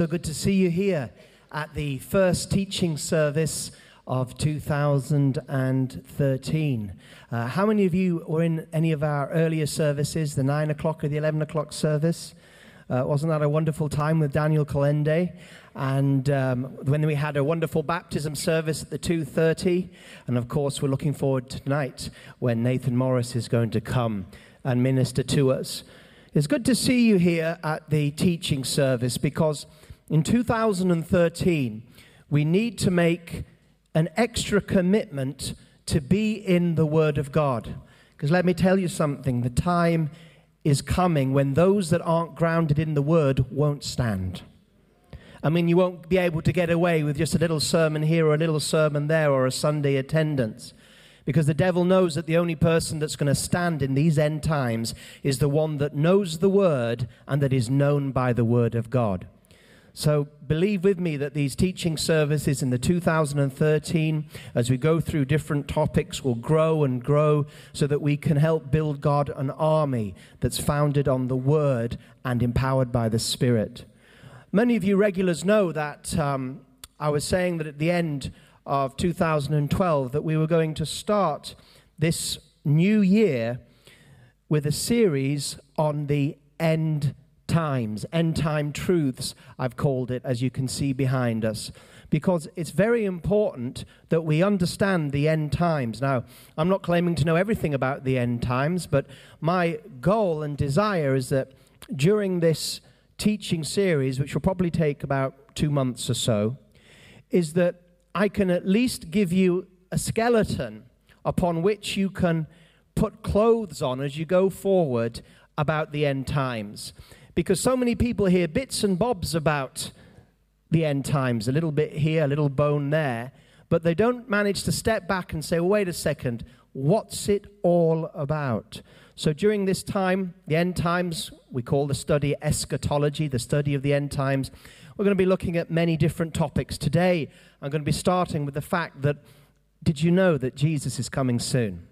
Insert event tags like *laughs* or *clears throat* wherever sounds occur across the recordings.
So good to see you here at the first teaching service of 2013. Uh, how many of you were in any of our earlier services, the 9 o'clock or the 11 o'clock service? Uh, wasn't that a wonderful time with Daniel Kolenda? And um, when we had a wonderful baptism service at the 2.30. And of course, we're looking forward to tonight when Nathan Morris is going to come and minister to us. It's good to see you here at the teaching service because in 2013, we need to make an extra commitment to be in the Word of God. Because let me tell you something the time is coming when those that aren't grounded in the Word won't stand. I mean, you won't be able to get away with just a little sermon here or a little sermon there or a Sunday attendance. Because the devil knows that the only person that's going to stand in these end times is the one that knows the Word and that is known by the Word of God. So believe with me that these teaching services in the 2013, as we go through different topics, will grow and grow so that we can help build God an army that's founded on the Word and empowered by the Spirit. Many of you regulars know that um, I was saying that at the end of 2012 that we were going to start this new year with a series on the end times, end time truths, I've called it, as you can see behind us, because it's very important that we understand the end times. Now, I'm not claiming to know everything about the end times, but my goal and desire is that during this teaching series, which will probably take about two months or so, is that I can at least give you a skeleton upon which you can put clothes on as you go forward about the end times because so many people hear bits and bobs about the end times, a little bit here, a little bone there, but they don't manage to step back and say, well, wait a second, what's it all about? So during this time, the end times, we call the study eschatology, the study of the end times. We're going to be looking at many different topics. Today, I'm going to be starting with the fact that did you know that Jesus is coming soon?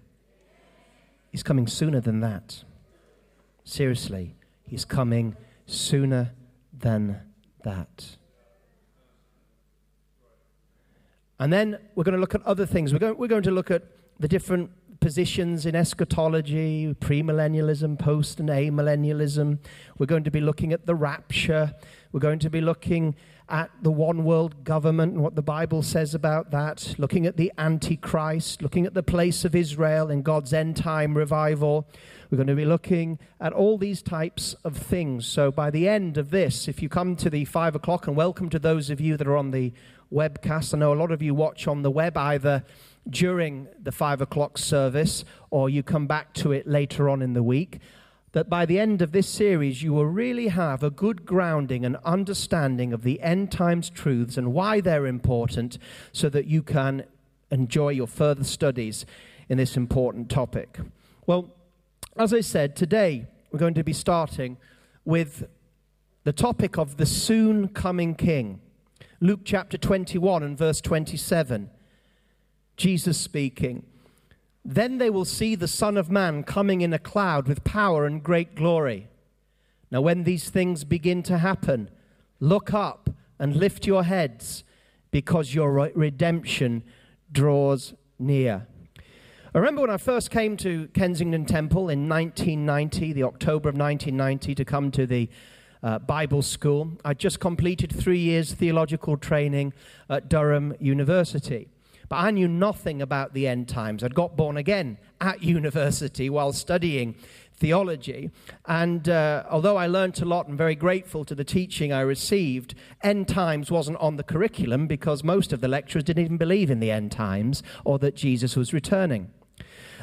He's coming sooner than that. Seriously. He's coming sooner than that. And then we're going to look at other things. We're going, we're going to look at the different positions in eschatology, premillennialism, post and amillennialism. We're going to be looking at the rapture. We're going to be looking at the one world government and what the Bible says about that, looking at the Antichrist, looking at the place of Israel in God's end time revival. We're going to be looking at all these types of things. So by the end of this, if you come to the five o'clock, and welcome to those of you that are on the webcast, I know a lot of you watch on the web either during the five o'clock service or you come back to it later on in the week. That by the end of this series, you will really have a good grounding and understanding of the end times truths and why they're important so that you can enjoy your further studies in this important topic. Well, as I said, today we're going to be starting with the topic of the soon coming King. Luke chapter 21 and verse 27. Jesus speaking. Then they will see the Son of Man coming in a cloud with power and great glory. Now, when these things begin to happen, look up and lift your heads because your redemption draws near. I remember when I first came to Kensington Temple in 1990, the October of 1990, to come to the uh, Bible school. I'd just completed three years theological training at Durham University. But I knew nothing about the end times. I'd got born again at *laughs* university while studying theology. And uh, although I learnt a lot and very grateful to the teaching I received, end times wasn't on the curriculum because most of the lecturers didn't even believe in the end times or that Jesus was returning.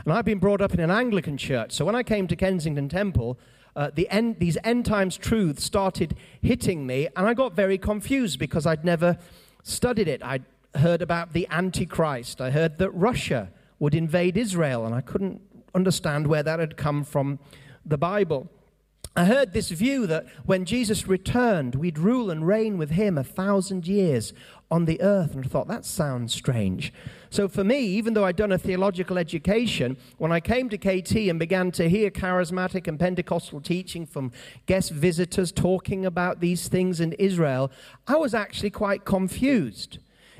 And I've been brought up in an Anglican church. So when I came to Kensington Temple, uh, the end, these end times truths started hitting me, and I got very confused because I'd never studied it. I'd heard about the Antichrist, I heard that Russia would invade Israel, and I couldn't understand where that had come from the Bible. I heard this view that when Jesus returned, we'd rule and reign with him a thousand years on the earth. And I thought, that sounds strange. So for me, even though I'd done a theological education, when I came to KT and began to hear charismatic and Pentecostal teaching from guest visitors talking about these things in Israel, I was actually quite confused.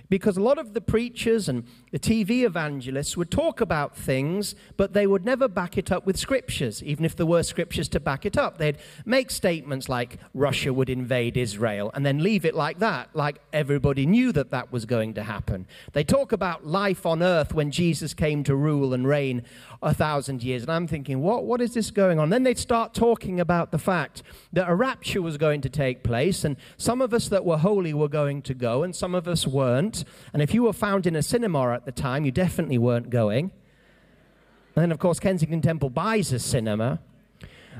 Because a lot of the preachers and the TV evangelists would talk about things, but they would never back it up with scriptures, even if there were scriptures to back it up. They'd make statements like Russia would invade Israel and then leave it like that, like everybody knew that that was going to happen. They talk about life on earth when Jesus came to rule and reign a thousand years. And I'm thinking, what, what is this going on? Then they'd start talking about the fact that a rapture was going to take place, and some of us that were holy were going to go, and some of us weren't. And if you were found in a cinema at the time, you definitely weren't going. And then, of course, Kensington Temple buys a cinema.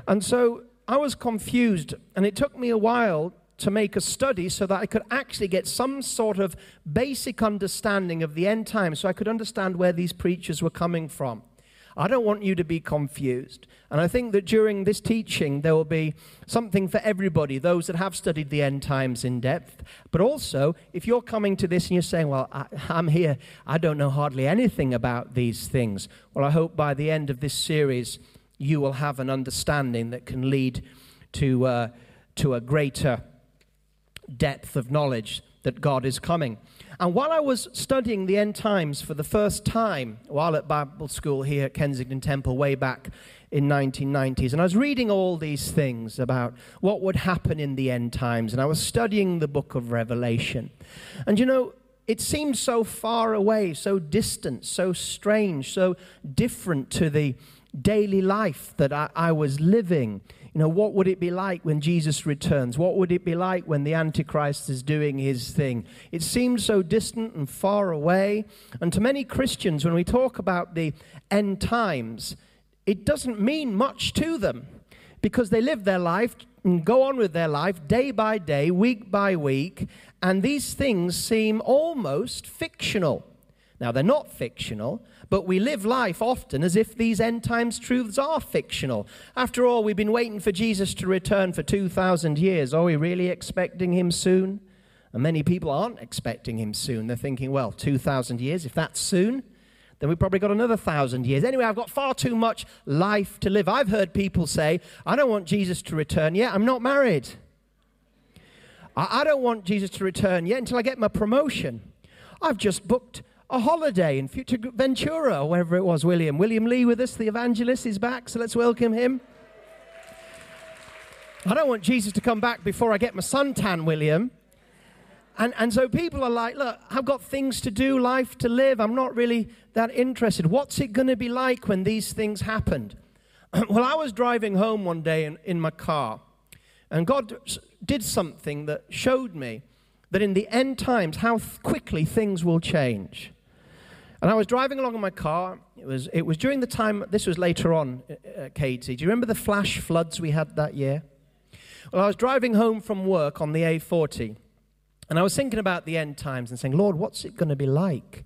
And so I was confused, and it took me a while to make a study so that I could actually get some sort of basic understanding of the end times so I could understand where these preachers were coming from. I don't want you to be confused. And I think that during this teaching, there will be something for everybody, those that have studied the end times in depth. But also, if you're coming to this and you're saying, Well, I, am here, I don't know hardly anything about these things. Well, I hope by the end of this series, you will have an understanding that can lead to, uh, to a greater depth of knowledge that God is coming. And while I was studying the end times for the first time while at Bible school here at Kensington Temple way back in 1990s and I was reading all these things about what would happen in the end times and I was studying the book of Revelation. And you know, it seemed so far away, so distant, so strange, so different to the daily life that I, I was living. You know, what would it be like when Jesus returns? What would it be like when the Antichrist is doing his thing? It seemed so distant and far away. And to many Christians, when we talk about the end times, it doesn't mean much to them because they live their life and go on with their life day by day, week by week, and these things seem almost fictional. Now, they're not fictional, but we live life often as if these end times truths are fictional. After all, we've been waiting for Jesus to return for 2,000 years. Are we really expecting him soon? And many people aren't expecting him soon. They're thinking, well, 2,000 years, if that's soon, then we've probably got another thousand years. Anyway, I've got far too much life to live. I've heard people say, I don't want Jesus to return yet. I'm not married. I, I don't want Jesus to return yet until I get my promotion. I've just booked a holiday in Fuerteventura, or wherever it was, William. William Lee with us, the evangelist, is back, so let's welcome him. I don't want Jesus to come back before I get my suntan, William. And, and so people are like, look, I've got things to do, life to live. I'm not really that interested. What's it going to be like when these things happened? *clears throat* well, I was driving home one day in, in my car, and God did something that showed me that in the end times, how quickly things will change. And I was driving along in my car. It was, it was during the time, this was later on uh, uh, at KT. Do you remember the flash floods we had that year? Well, I was driving home from work on the A40, and I was thinking about the end times and saying, Lord, what's it going to be like?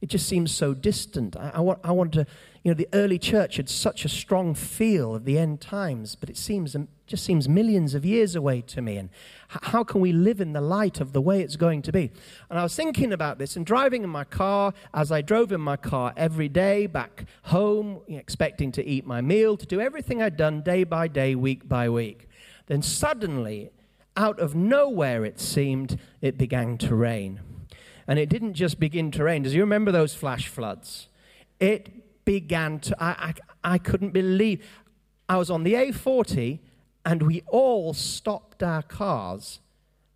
It just seems so distant. I, I, want, I want to, you know, the early church had such a strong feel of the end times, but it seems um, just seems millions of years away to me. And how can we live in the light of the way it's going to be? And I was thinking about this and driving in my car as I drove in my car every day back home, expecting to eat my meal, to do everything I'd done day by day, week by week. Then suddenly, out of nowhere, it seemed, it began to rain. And it didn't just begin to rain. Does you remember those flash floods? It began to, I, I, I couldn't believe. I was on the A40 and we all stopped our cars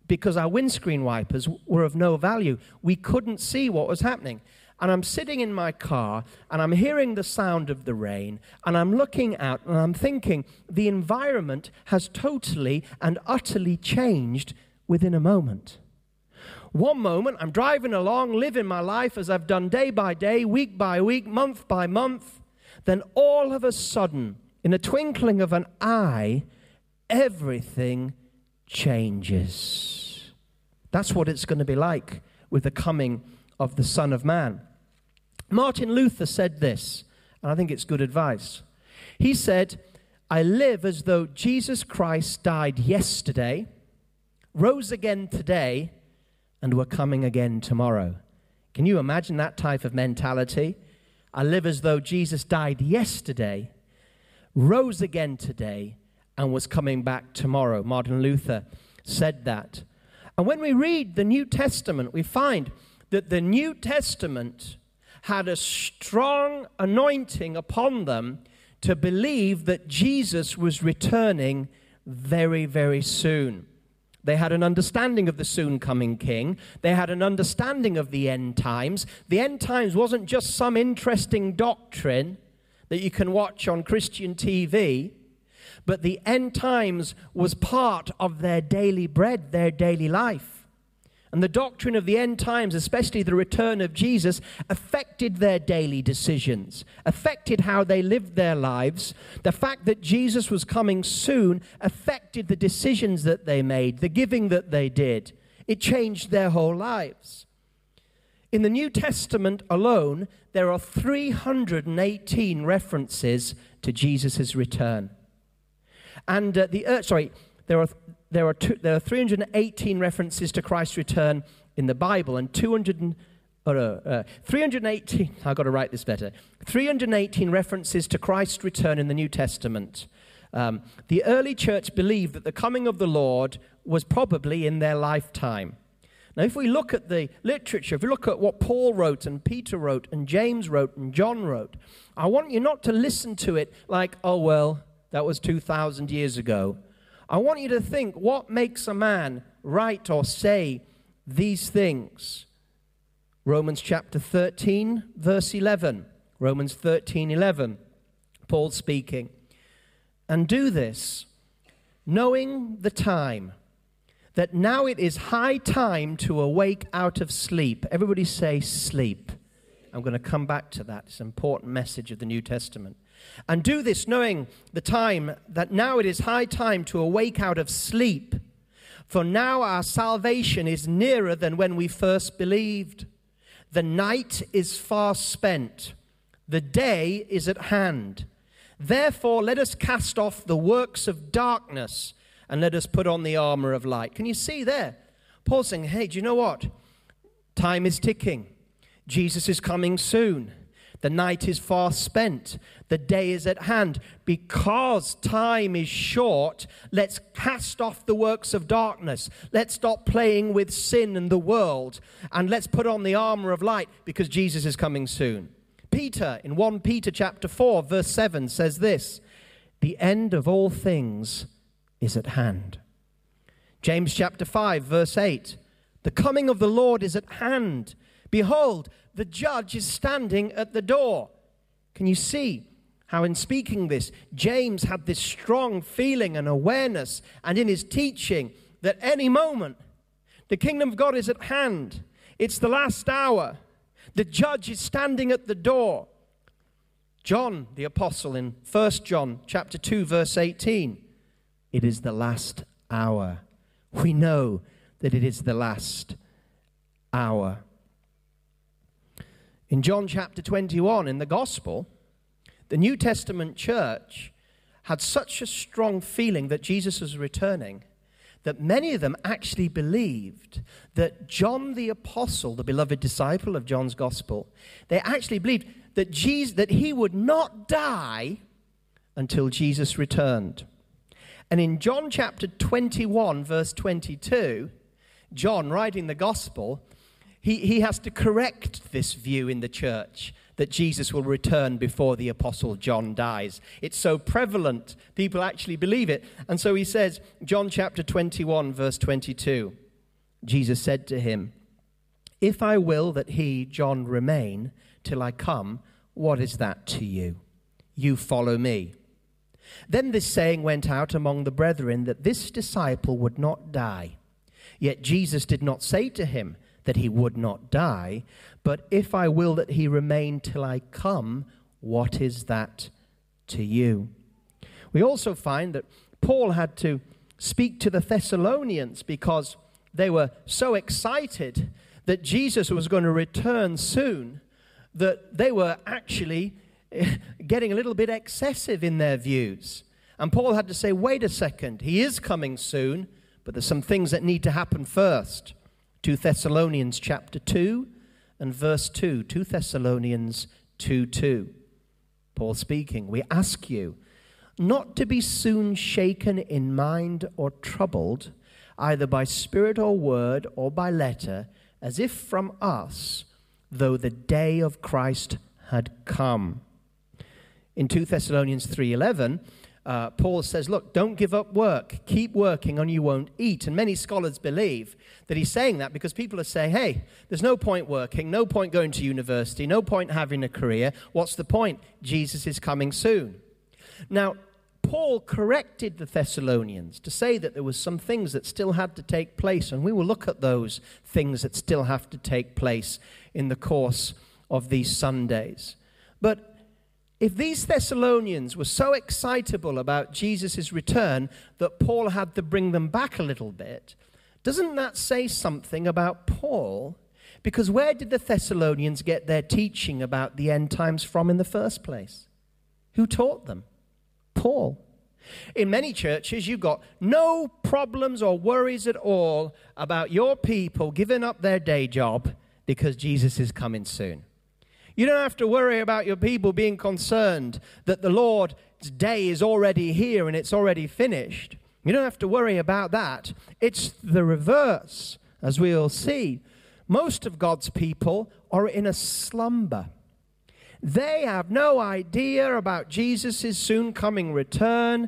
because our windscreen wipers were of no value. We couldn't see what was happening. And I'm sitting in my car and I'm hearing the sound of the rain and I'm looking out and I'm thinking the environment has totally and utterly changed within a moment. One moment, I'm driving along, living my life as I've done day by day, week by week, month by month. Then all of a sudden, in a twinkling of an eye, everything changes. That's what it's going to be like with the coming of the Son of Man. Martin Luther said this, and I think it's good advice. He said, I live as though Jesus Christ died yesterday, rose again today, and were coming again tomorrow. Can you imagine that type of mentality? I live as though Jesus died yesterday, rose again today, and was coming back tomorrow. Martin Luther said that. And when we read the New Testament, we find that the New Testament had a strong anointing upon them to believe that Jesus was returning very, very soon. They had an understanding of the soon coming king. They had an understanding of the end times. The end times wasn't just some interesting doctrine that you can watch on Christian TV, but the end times was part of their daily bread, their daily life. And the doctrine of the end times, especially the return of Jesus, affected their daily decisions, affected how they lived their lives. The fact that Jesus was coming soon affected the decisions that they made, the giving that they did. It changed their whole lives. In the New Testament alone, there are 318 references to Jesus' return. And uh, the, uh, sorry, there are there are, two, there are 318 references to Christ's return in the Bible, and 200, uh, uh, 318, *laughs* I've got to write this better, 318 references to Christ's return in the New Testament. Um, the early church believed that the coming of the Lord was probably in their lifetime. Now, if we look at the literature, if we look at what Paul wrote and Peter wrote and James wrote and John wrote, I want you not to listen to it like, oh, well, that was 2,000 years ago. I want you to think what makes a man write or say these things. Romans chapter 13, verse 11. Romans 13, 11. Paul speaking. And do this, knowing the time, that now it is high time to awake out of sleep. Everybody say sleep. I'm going to come back to that. It's an important message of the New Testament. And do this knowing the time that now it is high time to awake out of sleep. For now our salvation is nearer than when we first believed. The night is far spent, the day is at hand. Therefore, let us cast off the works of darkness and let us put on the armor of light. Can you see there? Paul saying, hey, do you know what? Time is ticking. Jesus is coming soon. The night is far spent. The day is at hand. Because time is short, let's cast off the works of darkness. Let's stop playing with sin and the world. And let's put on the armor of light because Jesus is coming soon. Peter, in 1 Peter chapter 4, verse 7, says this The end of all things is at hand. James chapter 5, verse 8 The coming of the Lord is at hand. Behold, the judge is standing at the door. Can you see how, in speaking this, James had this strong feeling and awareness, and in his teaching, that any moment the kingdom of God is at hand? It's the last hour. The judge is standing at the door. John the apostle in 1 John chapter 2 verse 18 it is the last hour we know that it is the last hour in John chapter 21, in the gospel, the New Testament church had such a strong feeling that Jesus was returning that many of them actually believed that John the apostle, the beloved disciple of John's gospel, they actually believed that Jesus that he would not die until Jesus returned. And in John chapter 21 verse 22, John writing the gospel he, he has to correct this view in the church that Jesus will return before the Apostle John dies. It's so prevalent, people actually believe it. And so he says, John chapter 21, verse 22, Jesus said to him, If I will that he, John, remain till I come, what is that to you? You follow me. Then this saying went out among the brethren that this disciple would not die. Yet Jesus did not say to him, that he would not die, but if I will that he remain till I come, what is that to you? We also find that Paul had to speak to the Thessalonians because they were so excited that Jesus was going to return soon that they were actually *laughs* getting a little bit excessive in their views. And Paul had to say, wait a second, he is coming soon, but there's some things that need to happen first. 2 Thessalonians chapter 2 and verse 2. 2 Thessalonians 2 2. Paul speaking, we ask you not to be soon shaken in mind or troubled, either by spirit or word or by letter, as if from us, though the day of Christ had come. In 2 Thessalonians 3:11, uh, Paul says, Look, don't give up work. Keep working, and you won't eat. And many scholars believe that he's saying that because people are saying, Hey, there's no point working, no point going to university, no point having a career. What's the point? Jesus is coming soon. Now, Paul corrected the Thessalonians to say that there was some things that still had to take place, and we will look at those things that still have to take place in the course of these Sundays. But if these Thessalonians were so excitable about Jesus' return that Paul had to bring them back a little bit, doesn't that say something about Paul? Because where did the Thessalonians get their teaching about the end times from in the first place? Who taught them? Paul. In many churches, you've got no problems or worries at all about your people giving up their day job because Jesus is coming soon. You don't have to worry about your people being concerned that the Lord's day is already here and it's already finished. You don't have to worry about that. It's the reverse, as we'll see. Most of God's people are in a slumber. They have no idea about Jesus' soon coming return.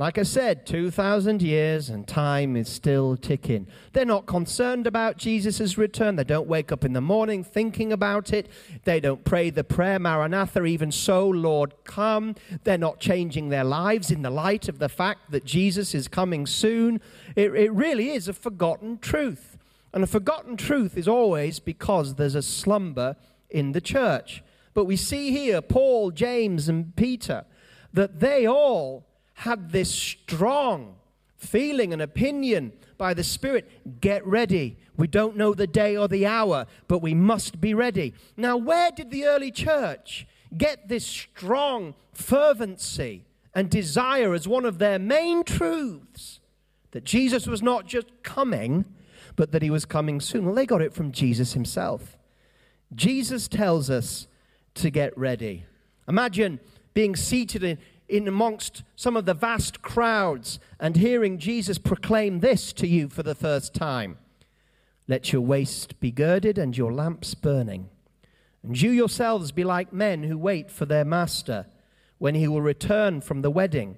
Like I said, 2,000 years and time is still ticking. They're not concerned about Jesus' return. They don't wake up in the morning thinking about it. They don't pray the prayer, Maranatha, even so, Lord, come. They're not changing their lives in the light of the fact that Jesus is coming soon. It, it really is a forgotten truth. And a forgotten truth is always because there's a slumber in the church. But we see here Paul, James, and Peter that they all had this strong feeling and opinion by the Spirit get ready. We don't know the day or the hour, but we must be ready. Now, where did the early church get this strong fervency and desire as one of their main truths? That Jesus was not just coming, but that he was coming soon. Well, they got it from Jesus himself. Jesus tells us to get ready. Imagine being seated in, in amongst some of the vast crowds and hearing Jesus proclaim this to you for the first time Let your waist be girded and your lamps burning. And you yourselves be like men who wait for their master when he will return from the wedding,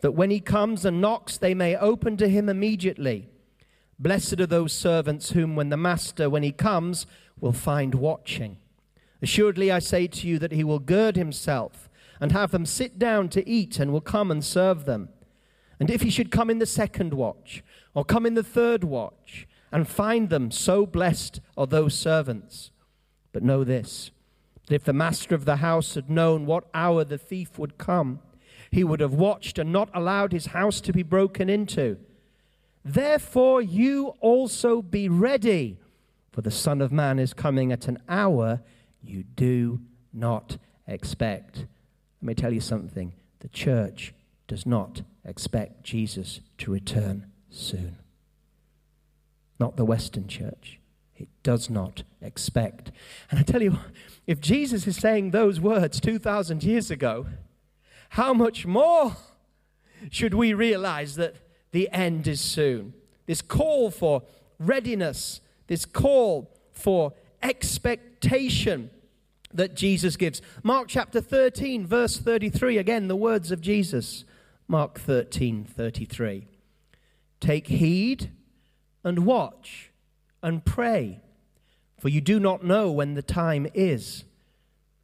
that when he comes and knocks, they may open to him immediately. Blessed are those servants whom, when the master, when he comes, will find watching. Assuredly, I say to you that he will gird himself and have them sit down to eat and will come and serve them. And if he should come in the second watch or come in the third watch and find them, so blessed are those servants. But know this that if the master of the house had known what hour the thief would come, he would have watched and not allowed his house to be broken into. Therefore, you also be ready, for the Son of Man is coming at an hour you do not expect. Let me tell you something the church does not expect Jesus to return soon. Not the Western church. It does not expect. And I tell you, if Jesus is saying those words 2,000 years ago, how much more should we realize that the end is soon? This call for readiness, this call for expectation that Jesus gives. Mark chapter 13, verse 33, again, the words of Jesus. Mark 13, 33. Take heed and watch and pray, for you do not know when the time is.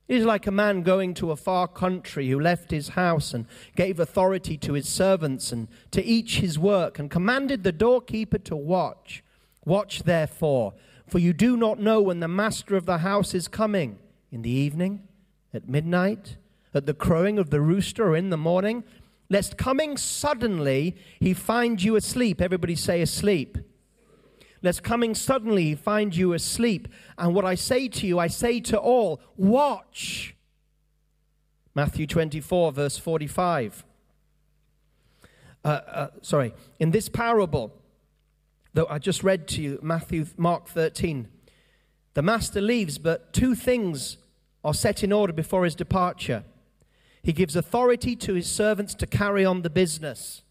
It is like a man going to a far country who left his house and gave authority to his servants and to each his work and commanded the doorkeeper to watch. Watch therefore, for you do not know when the master of the house is coming in the evening, at midnight, at the crowing of the rooster, or in the morning, lest coming suddenly he find you asleep. Everybody say asleep. Lest coming suddenly he find you asleep. And what I say to you, I say to all, watch. Matthew 24, verse 45. uh, uh, sorry, in this parable, though I just read to you, Matthew, Mark 13, the master leaves, but two things are set in order before his departure. He gives authority to his servants to carry on the business.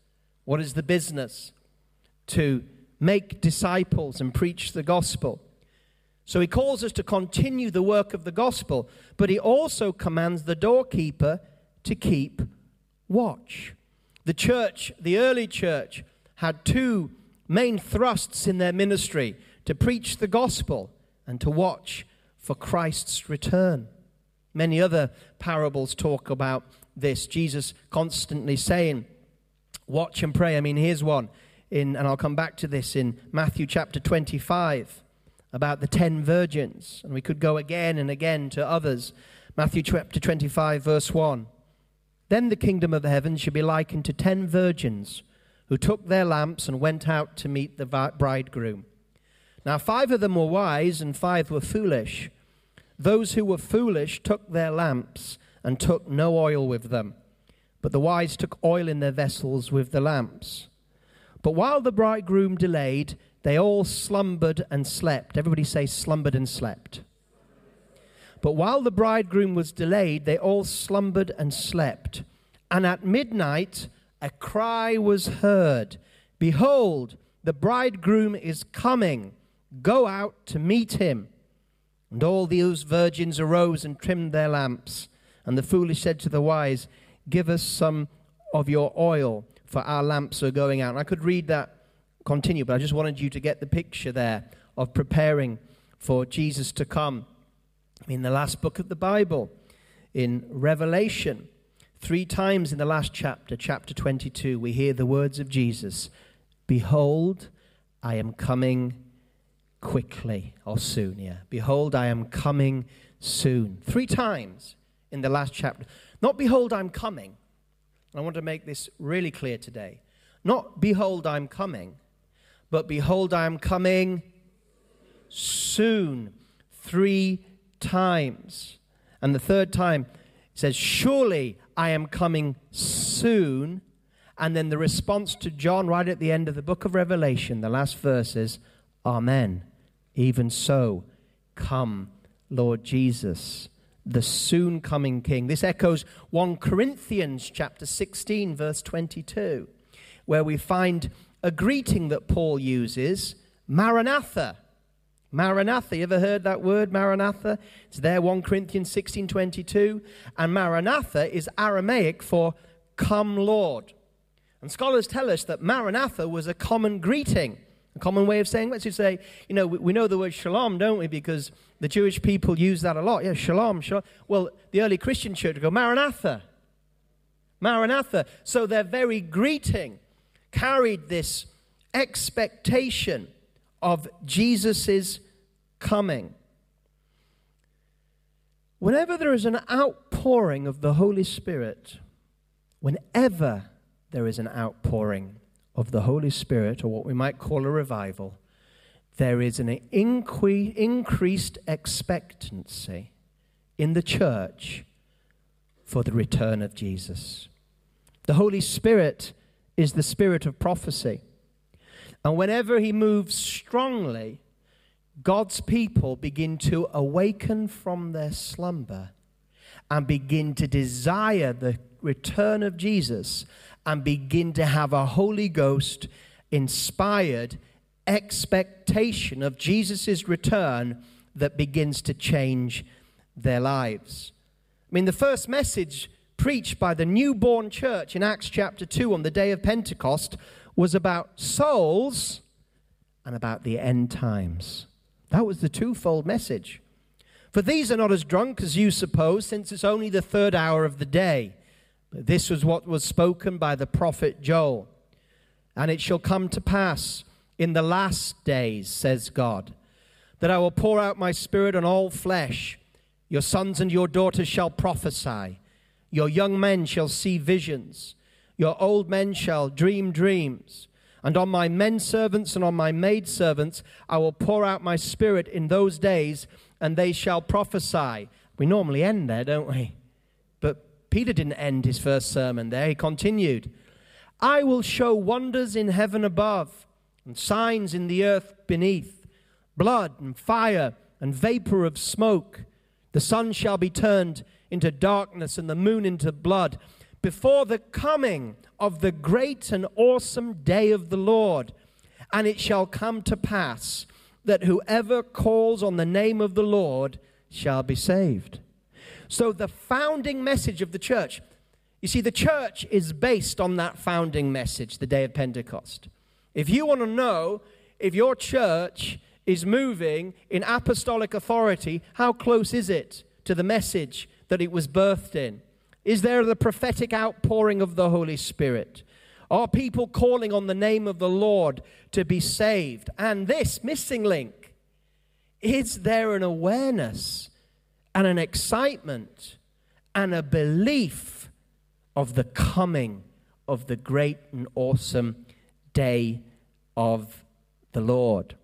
What is the business? To make disciples and preach the gospel. So he calls us to continue the work of the gospel, but he also commands the doorkeeper to keep watch. The church, the early church, had two main thrusts in their ministry to preach the gospel and to watch for Christ's return. Many other parables talk about this. Jesus constantly saying, Watch and pray. I mean, here's one, in, and I'll come back to this in Matthew chapter 25 about the ten virgins. And we could go again and again to others. Matthew chapter 25, verse 1. Then the kingdom of heaven shall be likened to ten virgins who took their lamps and went out to meet the bridegroom. Now, five of them were wise and five were foolish. Those who were foolish took their lamps and took no oil with them, but the wise took oil in their vessels with the lamps. But while the bridegroom delayed, they all slumbered and slept. Everybody say, slumbered and slept. But while the bridegroom was delayed, they all slumbered and slept. And at midnight, a cry was heard Behold, the bridegroom is coming. Go out to meet him. And all those virgins arose and trimmed their lamps. And the foolish said to the wise, Give us some of your oil, for our lamps are going out. And I could read that continue, but I just wanted you to get the picture there of preparing for Jesus to come. In the last book of the Bible, in Revelation, three times in the last chapter, chapter 22, we hear the words of Jesus Behold, I am coming quickly, or soon, yeah. Behold, I am coming soon. Three times in the last chapter. Not behold, I'm coming. I want to make this really clear today. Not behold, I'm coming, but behold, I am coming soon. Three times. And the third time it says, Surely I am coming soon. And then the response to John, right at the end of the book of Revelation, the last verses, Amen. Even so, come, Lord Jesus, the soon coming King. This echoes 1 Corinthians chapter 16, verse 22, where we find a greeting that Paul uses, Maranatha. Maranatha, you ever heard that word, Maranatha? It's there, 1 Corinthians 16 22. And Maranatha is Aramaic for come, Lord. And scholars tell us that Maranatha was a common greeting, a common way of saying, let's just say, you know, we, we know the word shalom, don't we? Because the Jewish people use that a lot. Yeah, shalom, shalom. Well, the early Christian church would go, Maranatha. Maranatha. So their very greeting carried this expectation of Jesus' coming. Whenever there is an outpouring of the Holy Spirit, whenever there is an outpouring of the Holy Spirit, or what we might call a revival, there is an incre- increased expectancy in the church for the return of Jesus. The Holy Spirit is the spirit of prophecy. And whenever he moves strongly, God's people begin to awaken from their slumber and begin to desire the return of Jesus and begin to have a Holy Ghost inspired expectation of Jesus' return that begins to change their lives. I mean, the first message preached by the newborn church in Acts chapter 2 on the day of Pentecost was about souls and about the end times. That was the twofold message. For these are not as drunk as you suppose, since it's only the third hour of the day. This was what was spoken by the prophet Joel. And it shall come to pass in the last days, says God, that I will pour out my spirit on all flesh. Your sons and your daughters shall prophesy. Your young men shall see visions, your old men shall dream dreams. And on my men servants and on my maid servants I will pour out my spirit in those days, and they shall prophesy. We normally end there, don't we? But Peter didn't end his first sermon there, he continued. I will show wonders in heaven above and signs in the earth beneath blood and fire and vapor of smoke. The sun shall be turned into darkness and the moon into blood before the coming of the great and awesome day of the Lord. And it shall come to pass that whoever calls on the name of the Lord shall be saved. So, the founding message of the church, you see, the church is based on that founding message, the day of Pentecost. If you want to know if your church is moving in apostolic authority, how close is it to the message that it was birthed in? Is there the prophetic outpouring of the Holy Spirit? Are people calling on the name of the Lord to be saved? And this missing link is there an awareness and an excitement and a belief of the coming of the great and awesome day of the Lord?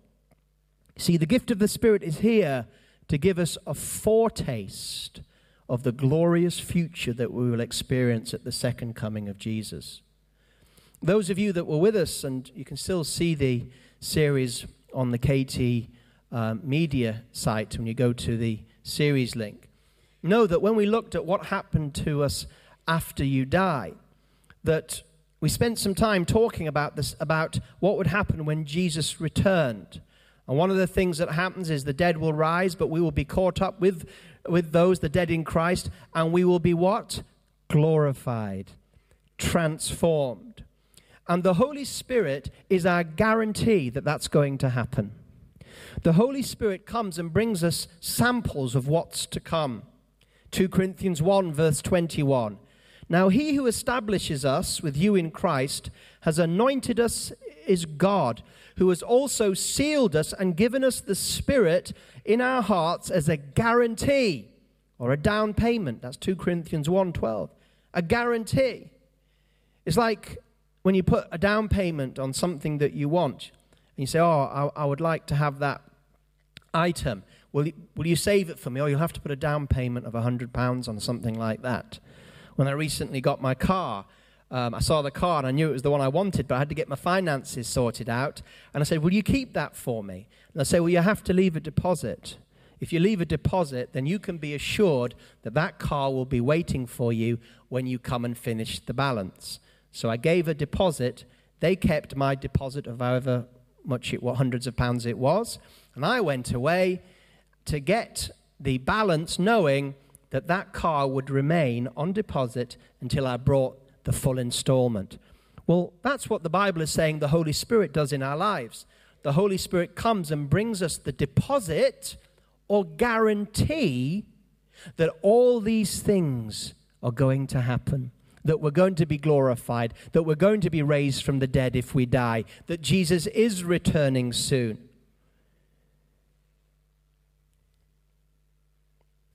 See, the gift of the Spirit is here to give us a foretaste of the glorious future that we will experience at the second coming of Jesus. Those of you that were with us, and you can still see the series on the KT uh, media site when you go to the series link, know that when we looked at what happened to us after you die, that we spent some time talking about this, about what would happen when Jesus returned. And one of the things that happens is the dead will rise, but we will be caught up with with those, the dead in Christ, and we will be what? Glorified, transformed. And the Holy Spirit is our guarantee that that's going to happen. The Holy Spirit comes and brings us samples of what's to come. 2 Corinthians 1, verse 21. Now, he who establishes us with you in Christ has anointed us is God, who has also sealed us and given us the Spirit in our hearts as a guarantee or a down payment. That's 2 Corinthians 1:12. A guarantee. It's like when you put a down payment on something that you want, and you say, "Oh, I, I would like to have that item. Will you, will you save it for me? Or you'll have to put a down payment of £100 on something like that." When I recently got my car, um, I saw the car and I knew it was the one I wanted, but I had to get my finances sorted out. And I said, Will you keep that for me? And I say, Well, you have to leave a deposit. If you leave a deposit, then you can be assured that that car will be waiting for you when you come and finish the balance. So I gave a deposit. They kept my deposit of however much it what hundreds of pounds it was, and I went away to get the balance, knowing that that car would remain on deposit until I brought the full installment. Well, that's what the Bible is saying the Holy Spirit does in our lives. The Holy Spirit comes and brings us the deposit or guarantee that all these things are going to happen. That we're going to be glorified, that we're going to be raised from the dead if we die, that Jesus is returning soon.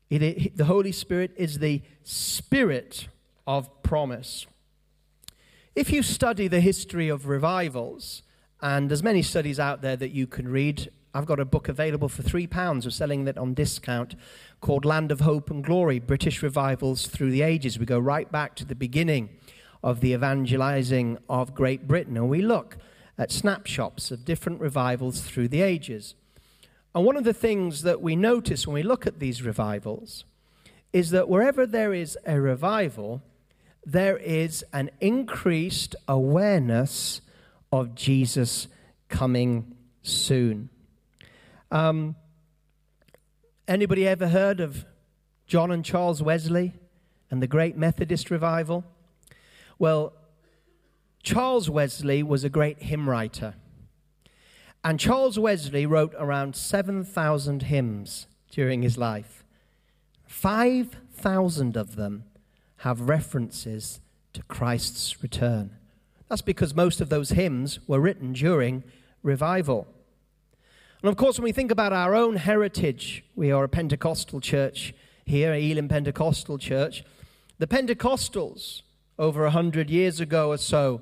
It, it, the Holy Spirit is the spirit of promise. If you study the history of revivals, and there's many studies out there that you can read, I've got a book available for three pounds. We're selling it on discount called Land of Hope and Glory British Revivals Through the Ages. We go right back to the beginning of the evangelizing of Great Britain, and we look at snapshots of different revivals through the ages. And one of the things that we notice when we look at these revivals is that wherever there is a revival, there is an increased awareness of Jesus coming soon. Um, anybody ever heard of John and Charles Wesley and the great Methodist revival? Well, Charles Wesley was a great hymn writer. And Charles Wesley wrote around 7,000 hymns during his life. 5,000 of them have references to Christ's return. That's because most of those hymns were written during revival. And of course, when we think about our own heritage, we are a Pentecostal church here, Elim Pentecostal Church. The Pentecostals, over a hundred years ago or so,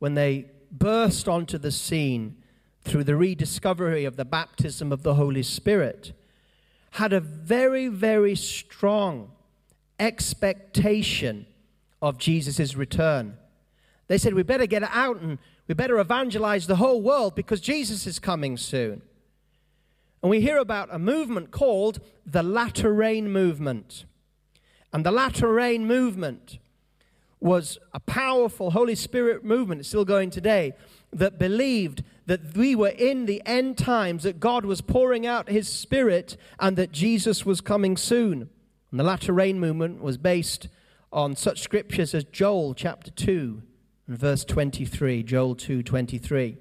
when they burst onto the scene through the rediscovery of the baptism of the Holy Spirit, had a very, very strong expectation of Jesus' return. They said, We better get out and we better evangelize the whole world because Jesus is coming soon. And we hear about a movement called the Latter Rain Movement. And the Latter Rain Movement was a powerful Holy Spirit movement, it's still going today, that believed that we were in the end times, that God was pouring out his Spirit, and that Jesus was coming soon. And the Latter Rain movement was based on such scriptures as Joel chapter 2 and verse 23, Joel 2 23.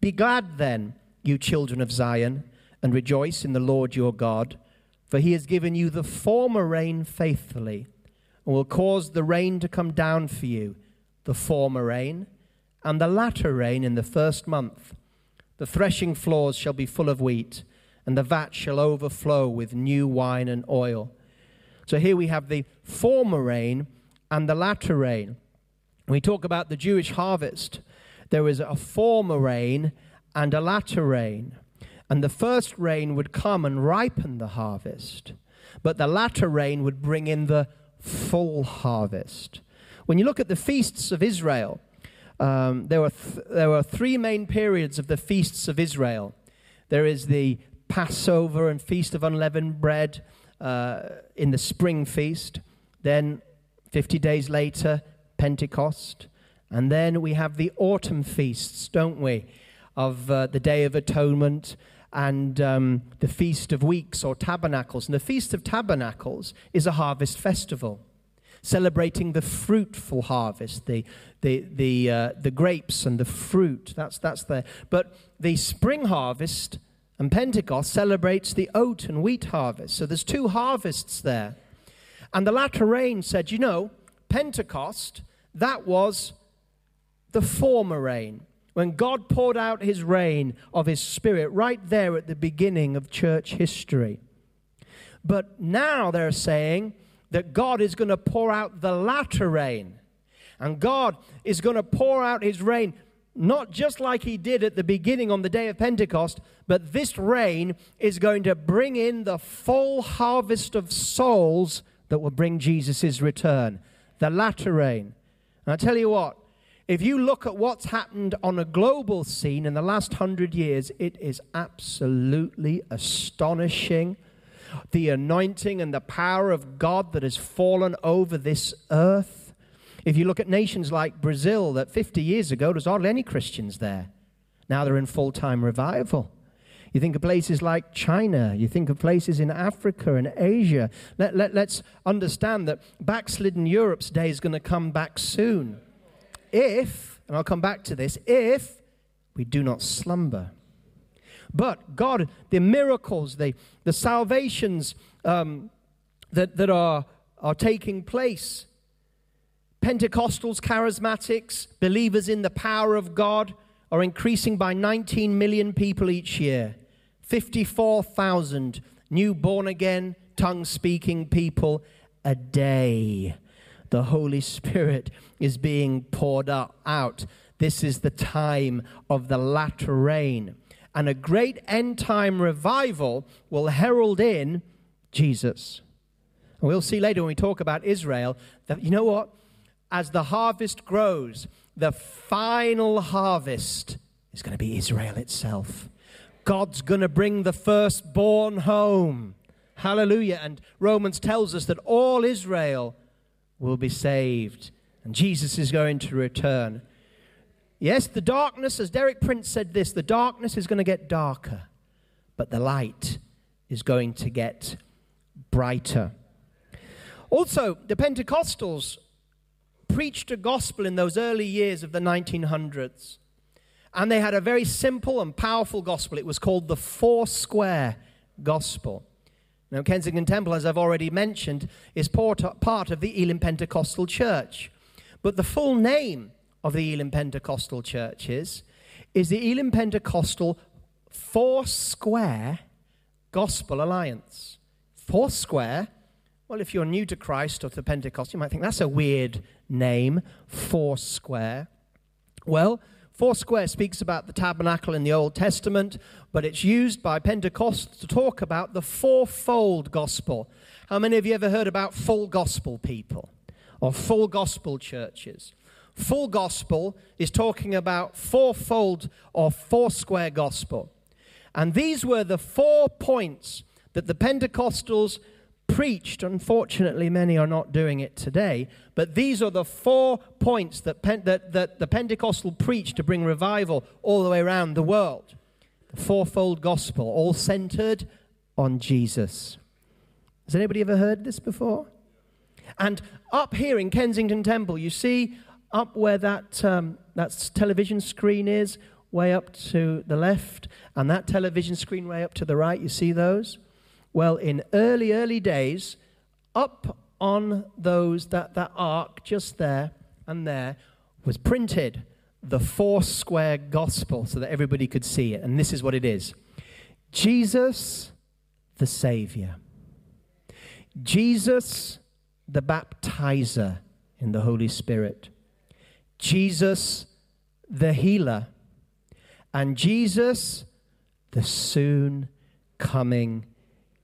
Be glad then, you children of Zion, and rejoice in the Lord your God, for he has given you the former rain faithfully, and will cause the rain to come down for you, the former rain, and the latter rain in the first month. The threshing floors shall be full of wheat, and the vat shall overflow with new wine and oil. So here we have the former rain and the latter rain. When we talk about the Jewish harvest, there is a former rain and a latter rain. And the first rain would come and ripen the harvest, but the latter rain would bring in the full harvest. When you look at the feasts of Israel, um, there, were th- there were three main periods of the feasts of Israel. There is the Passover and Feast of Unleavened Bread uh, in the spring feast. Then, 50 days later, Pentecost. And then we have the autumn feasts, don't we? Of uh, the Day of Atonement and um, the Feast of Weeks or Tabernacles. And the Feast of Tabernacles is a harvest festival celebrating the fruitful harvest, the, the, the, uh, the grapes and the fruit. That's, that's there. But the spring harvest and Pentecost celebrates the oat and wheat harvest. So there's two harvests there. And the latter rain said, you know, Pentecost that was the former rain. When God poured out his rain of his spirit right there at the beginning of church history. But now they're saying that God is going to pour out the latter rain. And God is going to pour out his rain not just like he did at the beginning on the day of Pentecost, but this rain is going to bring in the full harvest of souls that will bring Jesus' return. The latter rain. And I tell you what, if you look at what's happened on a global scene in the last hundred years, it is absolutely astonishing. The anointing and the power of God that has fallen over this earth. If you look at nations like Brazil, that 50 years ago, there's hardly any Christians there. Now they're in full time revival. You think of places like China. You think of places in Africa and Asia. Let, let, let's understand that backslidden Europe's day is going to come back soon. If, and I'll come back to this, if we do not slumber. But God, the miracles, the, the salvations um, that, that are, are taking place, Pentecostals, charismatics, believers in the power of God are increasing by 19 million people each year. 54,000 new born again, tongue speaking people a day. The Holy Spirit is being poured out. This is the time of the latter rain. And a great end time revival will herald in Jesus. And we'll see later when we talk about Israel that, you know what? As the harvest grows, the final harvest is going to be Israel itself. God's going to bring the firstborn home. Hallelujah. And Romans tells us that all Israel will be saved and Jesus is going to return. Yes, the darkness, as Derek Prince said this, the darkness is going to get darker, but the light is going to get brighter. Also, the Pentecostals preached a gospel in those early years of the 1900s. And they had a very simple and powerful gospel. It was called the Four Square Gospel. Now, Kensington Temple, as I've already mentioned, is part of the Elim Pentecostal Church. But the full name of the Elim Pentecostal Church is, is the Elim Pentecostal Four Square Gospel Alliance. Four Square, well, if you're new to Christ or to Pentecost, you might think that's a weird name, Four Square. Well, Foursquare speaks about the tabernacle in the Old Testament, but it's used by Pentecost to talk about the fourfold gospel. How many of you ever heard about full gospel people or full gospel churches? full gospel is talking about fourfold or foursquare gospel. And these were the four points that the Pentecostals preached. Unfortunately, many are not doing it today. But these are the four points that, that, that the Pentecostal preached to bring revival all the way around the world. The fourfold gospel, all centered on Jesus. Has anybody ever heard this before? And up here in Kensington Temple, you see up where that, um, that television screen is, way up to the left, and that television screen way up to the right, you see those? Well, in early, early days, up on those, that, that arc just there and there, was printed the four square gospel so that everybody could see it. And this is what it is Jesus, the Savior. Jesus, the baptizer in the Holy Spirit. Jesus, the healer. And Jesus, the soon coming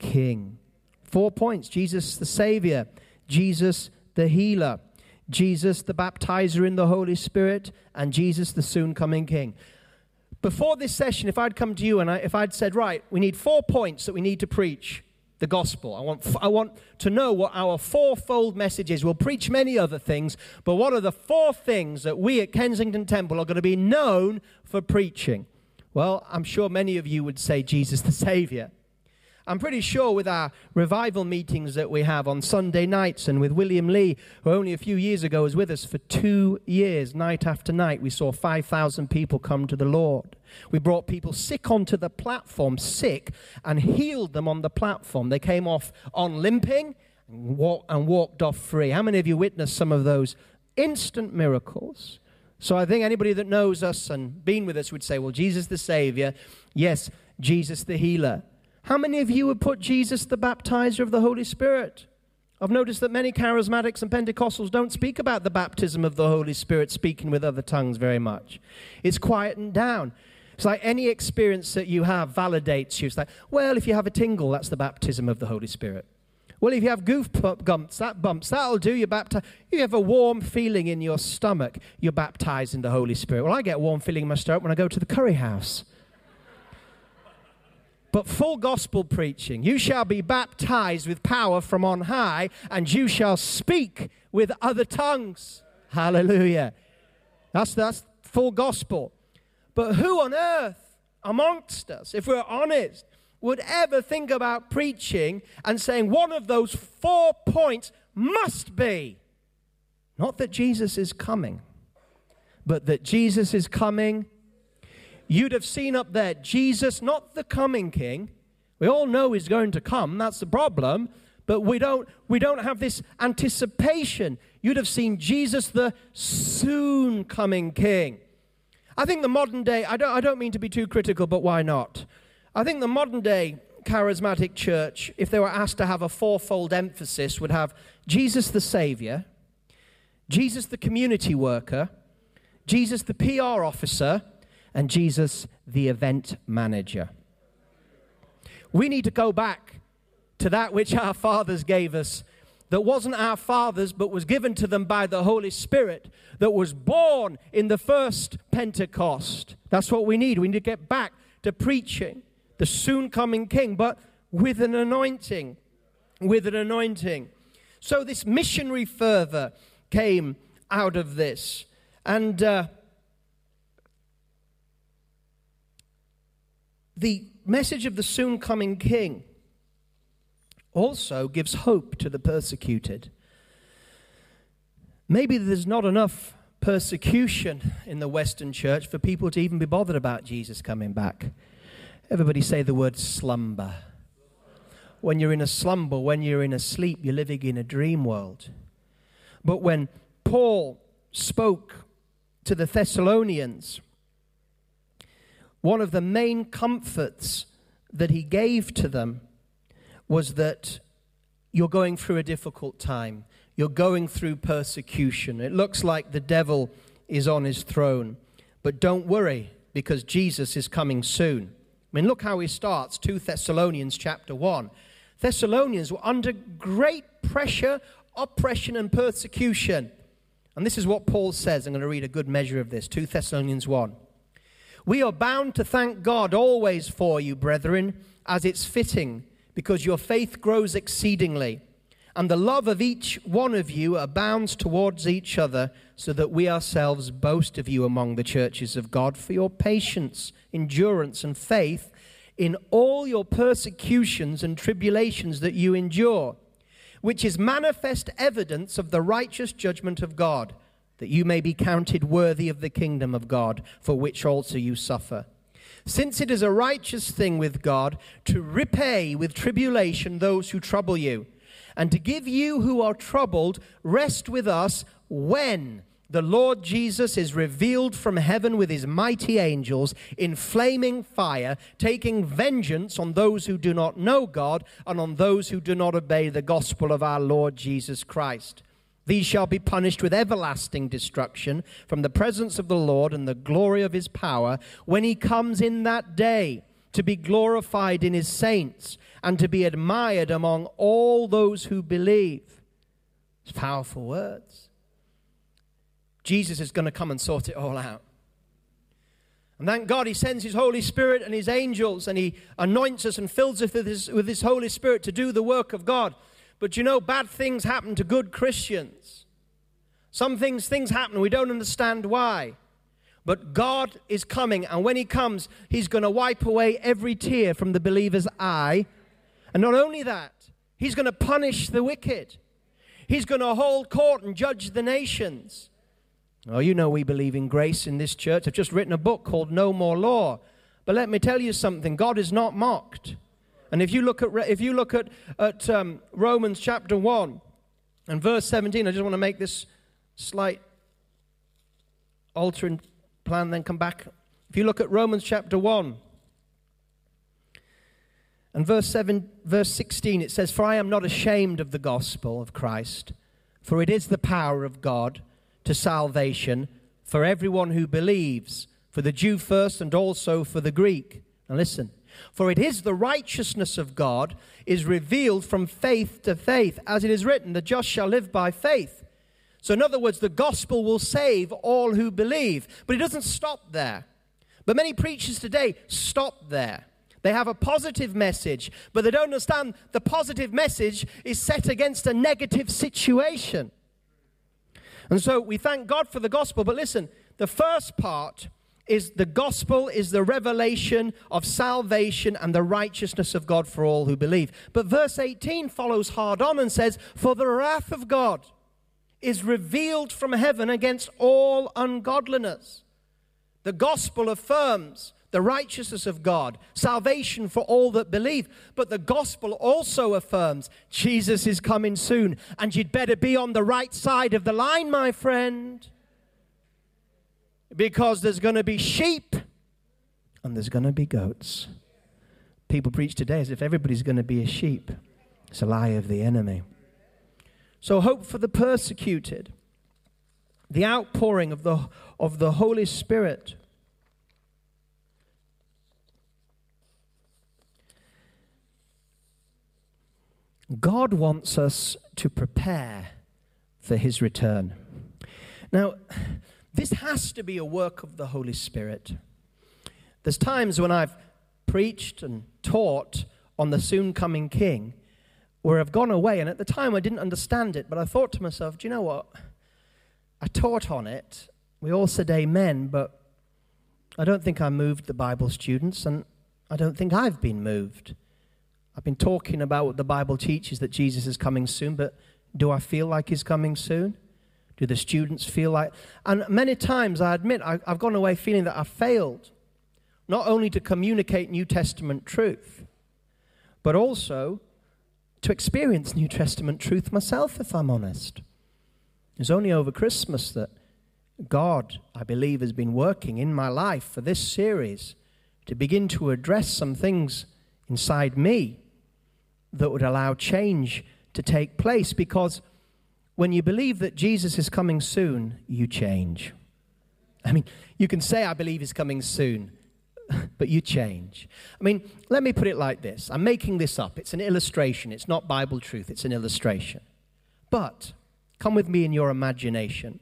King. Four points Jesus, the Savior. Jesus, the healer. Jesus, the baptizer in the Holy Spirit. And Jesus, the soon coming King. Before this session, if I'd come to you and I, if I'd said, right, we need four points that we need to preach, the gospel. I want, I want to know what our fourfold message is. We'll preach many other things, but what are the four things that we at Kensington Temple are going to be known for preaching? Well, I'm sure many of you would say Jesus the Savior. I'm pretty sure with our revival meetings that we have on Sunday nights and with William Lee, who only a few years ago was with us for two years, night after night, we saw 5,000 people come to the Lord. We brought people sick onto the platform, sick, and healed them on the platform. They came off on limping and, walk, and walked off free. How many of you witnessed some of those instant miracles? So I think anybody that knows us and been with us would say, well, Jesus the Savior, yes, Jesus the healer. How many of you would put Jesus the baptizer of the Holy Spirit? I've noticed that many charismatics and Pentecostals don't speak about the baptism of the Holy Spirit, speaking with other tongues very much. It's quietened down. It's like any experience that you have validates you. It's like, well, if you have a tingle, that's the baptism of the Holy Spirit. Well, if you have goof bumps, that bumps, that'll do. You baptize. You have a warm feeling in your stomach. You're baptized in the Holy Spirit. Well, I get a warm feeling in my stomach when I go to the curry house but full gospel preaching. You shall be baptized with power from on high, and you shall speak with other tongues. Hallelujah. That's, that's full gospel. But who on earth amongst us, if we're honest, would ever think about preaching and saying one of those four points must be not that Jesus is coming, but that Jesus is coming you'd have seen up there Jesus, not the coming king. We all know he's going to come, that's the problem, but we don't, we don't have this anticipation. You'd have seen Jesus, the soon coming king. I think the modern day, I don't, I don't mean to be too critical, but why not? I think the modern day charismatic church, if they were asked to have a fourfold emphasis, would have Jesus the Savior, Jesus the community worker, Jesus the PR officer, and Jesus, the event manager. We need to go back to that which our fathers gave us that wasn't our fathers but was given to them by the Holy Spirit, that was born in the first Pentecost. That's what we need. We need to get back to preaching the soon coming King, but with an anointing. With an anointing. So this missionary fervor came out of this. And uh, the message of the soon coming king also gives hope to the persecuted. Maybe there's not enough persecution in the Western church for people to even be bothered about Jesus coming back. Everybody say the word slumber. When you're in a slumber, when you're in a sleep, you're living in a dream world. But when Paul spoke to the Thessalonians, one of the main comforts that he gave to them was that you're going through a difficult time. You're going through persecution. It looks like the devil is on his throne. But don't worry, because Jesus is coming soon. I mean, look how he starts 2 Thessalonians chapter 1. Thessalonians were under great pressure, oppression, and persecution. And this is what Paul says. I'm going to read a good measure of this 2 Thessalonians 1. We are bound to thank God always for you, brethren, as it's fitting, because your faith grows exceedingly, and the love of each one of you abounds towards each other, so that we ourselves boast of you among the churches of God for your patience, endurance, and faith in all your persecutions and tribulations that you endure which is manifest evidence of the righteous judgment of God, that you may be counted worthy of the kingdom of God, for which also you suffer. Since it is a righteous thing with God to repay with tribulation those who trouble you, and to give you who are troubled rest with us when the Lord Jesus is revealed from heaven with his mighty angels in flaming fire, taking vengeance on those who do not know God and on those who do not obey the gospel of our Lord Jesus Christ. These shall be punished with everlasting destruction from the presence of the Lord and the glory of his power when he comes in that day to be glorified in his saints and to be admired among all those who believe. It's powerful words. Jesus is going to come and sort it all out. And thank God he sends his Holy Spirit and his angels and he anoints us and fills us with his, with his Holy Spirit to do the work of God. But you know, bad things happen to good Christians. Some things, things happen, we don't understand why. But God is coming, and when He comes, He's going to wipe away every tear from the believer's eye. And not only that, He's going to punish the wicked. He's going to hold court and judge the nations. Oh, you know we believe in grace in this church. I've just written a book called No More Law. But let me tell you something God is not mocked. And if you look at, if you look at, at um, Romans chapter 1 and verse 17, I just want to make this slight altering plan, then come back. If you look at Romans chapter 1 and verse 7, verse 16, it says, For I am not ashamed of the gospel of Christ, for it is the power of God to salvation for everyone who believes, for the Jew first and also for the Greek. Now listen. For it is the righteousness of God is revealed from faith to faith, as it is written, the just shall live by faith. So, in other words, the gospel will save all who believe. But it doesn't stop there. But many preachers today stop there. They have a positive message, but they don't understand the positive message is set against a negative situation. And so we thank God for the gospel. But listen, the first part is the gospel is the revelation of salvation and the righteousness of God for all who believe. But verse 18 follows hard on and says, For the wrath of God is revealed from heaven against all ungodliness. The gospel affirms the righteousness of God, salvation for all that believe. But the gospel also affirms Jesus is coming soon, and you'd better be on the right side of the line, my friend, because there's going to be sheep and there's going to be goats. People preach today as if everybody's going to be a sheep. It's a lie of the enemy. So, hope for the persecuted, the outpouring of the, of the Holy Spirit God wants us to prepare for his return. Now, this has to be a work of the Holy Spirit. There's times when I've preached and taught on the soon coming King where I've gone away, and at the time I didn't understand it, but I thought to myself, do you know what? I taught on it. We all said amen, but I don't think I moved the Bible students, and I don't think I've been moved. I've been talking about what the Bible teaches that Jesus is coming soon, but do I feel like he's coming soon? Do the students feel like. And many times, I admit, I, have gone away feeling that I've failed, not only to communicate New Testament truth, but also to experience New Testament truth myself, if I'm honest. It's only over Christmas that God, I believe, has been working in my life for this series to begin to address some things inside me that would allow change to take place because when you believe that Jesus is coming soon, you change. I mean, you can say, I believe he's coming soon, *laughs* but you change. I mean, let me put it like this I'm making this up. It's an illustration, it's not Bible truth, it's an illustration. But come with me in your imagination.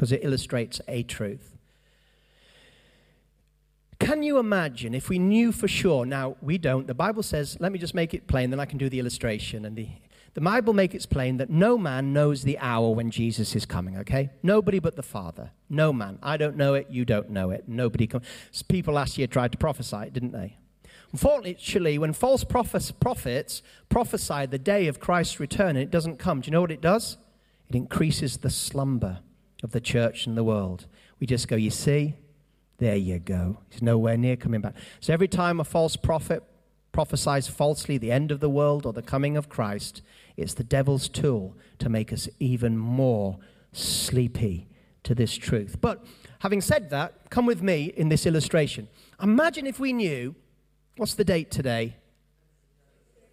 because it illustrates a truth. Can you imagine if we knew for sure? Now, we don't. The Bible says, let me just make it plain, then I can do the illustration. And the, the Bible makes it plain that no man knows the hour when Jesus is coming, okay? Nobody but the Father. No man. I don't know it, you don't know it. Nobody. People last year tried to prophesy it, didn't they? Unfortunately, when false prophets, prophets prophesy the day of Christ's return and it doesn't come, do you know what it does? It increases the slumber of the church and the world. We just go, you see, there you go. He's nowhere near coming back. So every time a false prophet prophesies falsely the end of the world or the coming of Christ, it's the devil's tool to make us even more sleepy to this truth. But having said that, come with me in this illustration. Imagine if we knew What's the date today?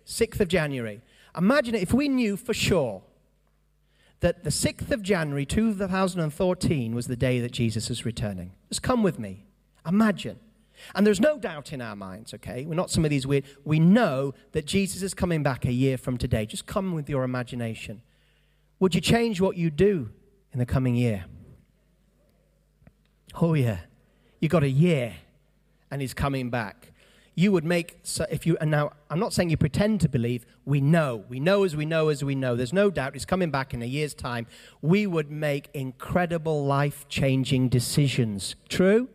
6th of January. Imagine if we knew for sure that the 6th of January 2014 was the day that Jesus is returning. Just come with me. Imagine. And there's no doubt in our minds, okay? We're not some of these weird. We know that Jesus is coming back a year from today. Just come with your imagination. Would you change what you do in the coming year? Oh, yeah. You got a year and he's coming back you would make, so if you, and now I'm not saying you pretend to believe, we know. We know as we know as we know. There's no doubt he's coming back in a year's time. We would make incredible life changing decisions. True?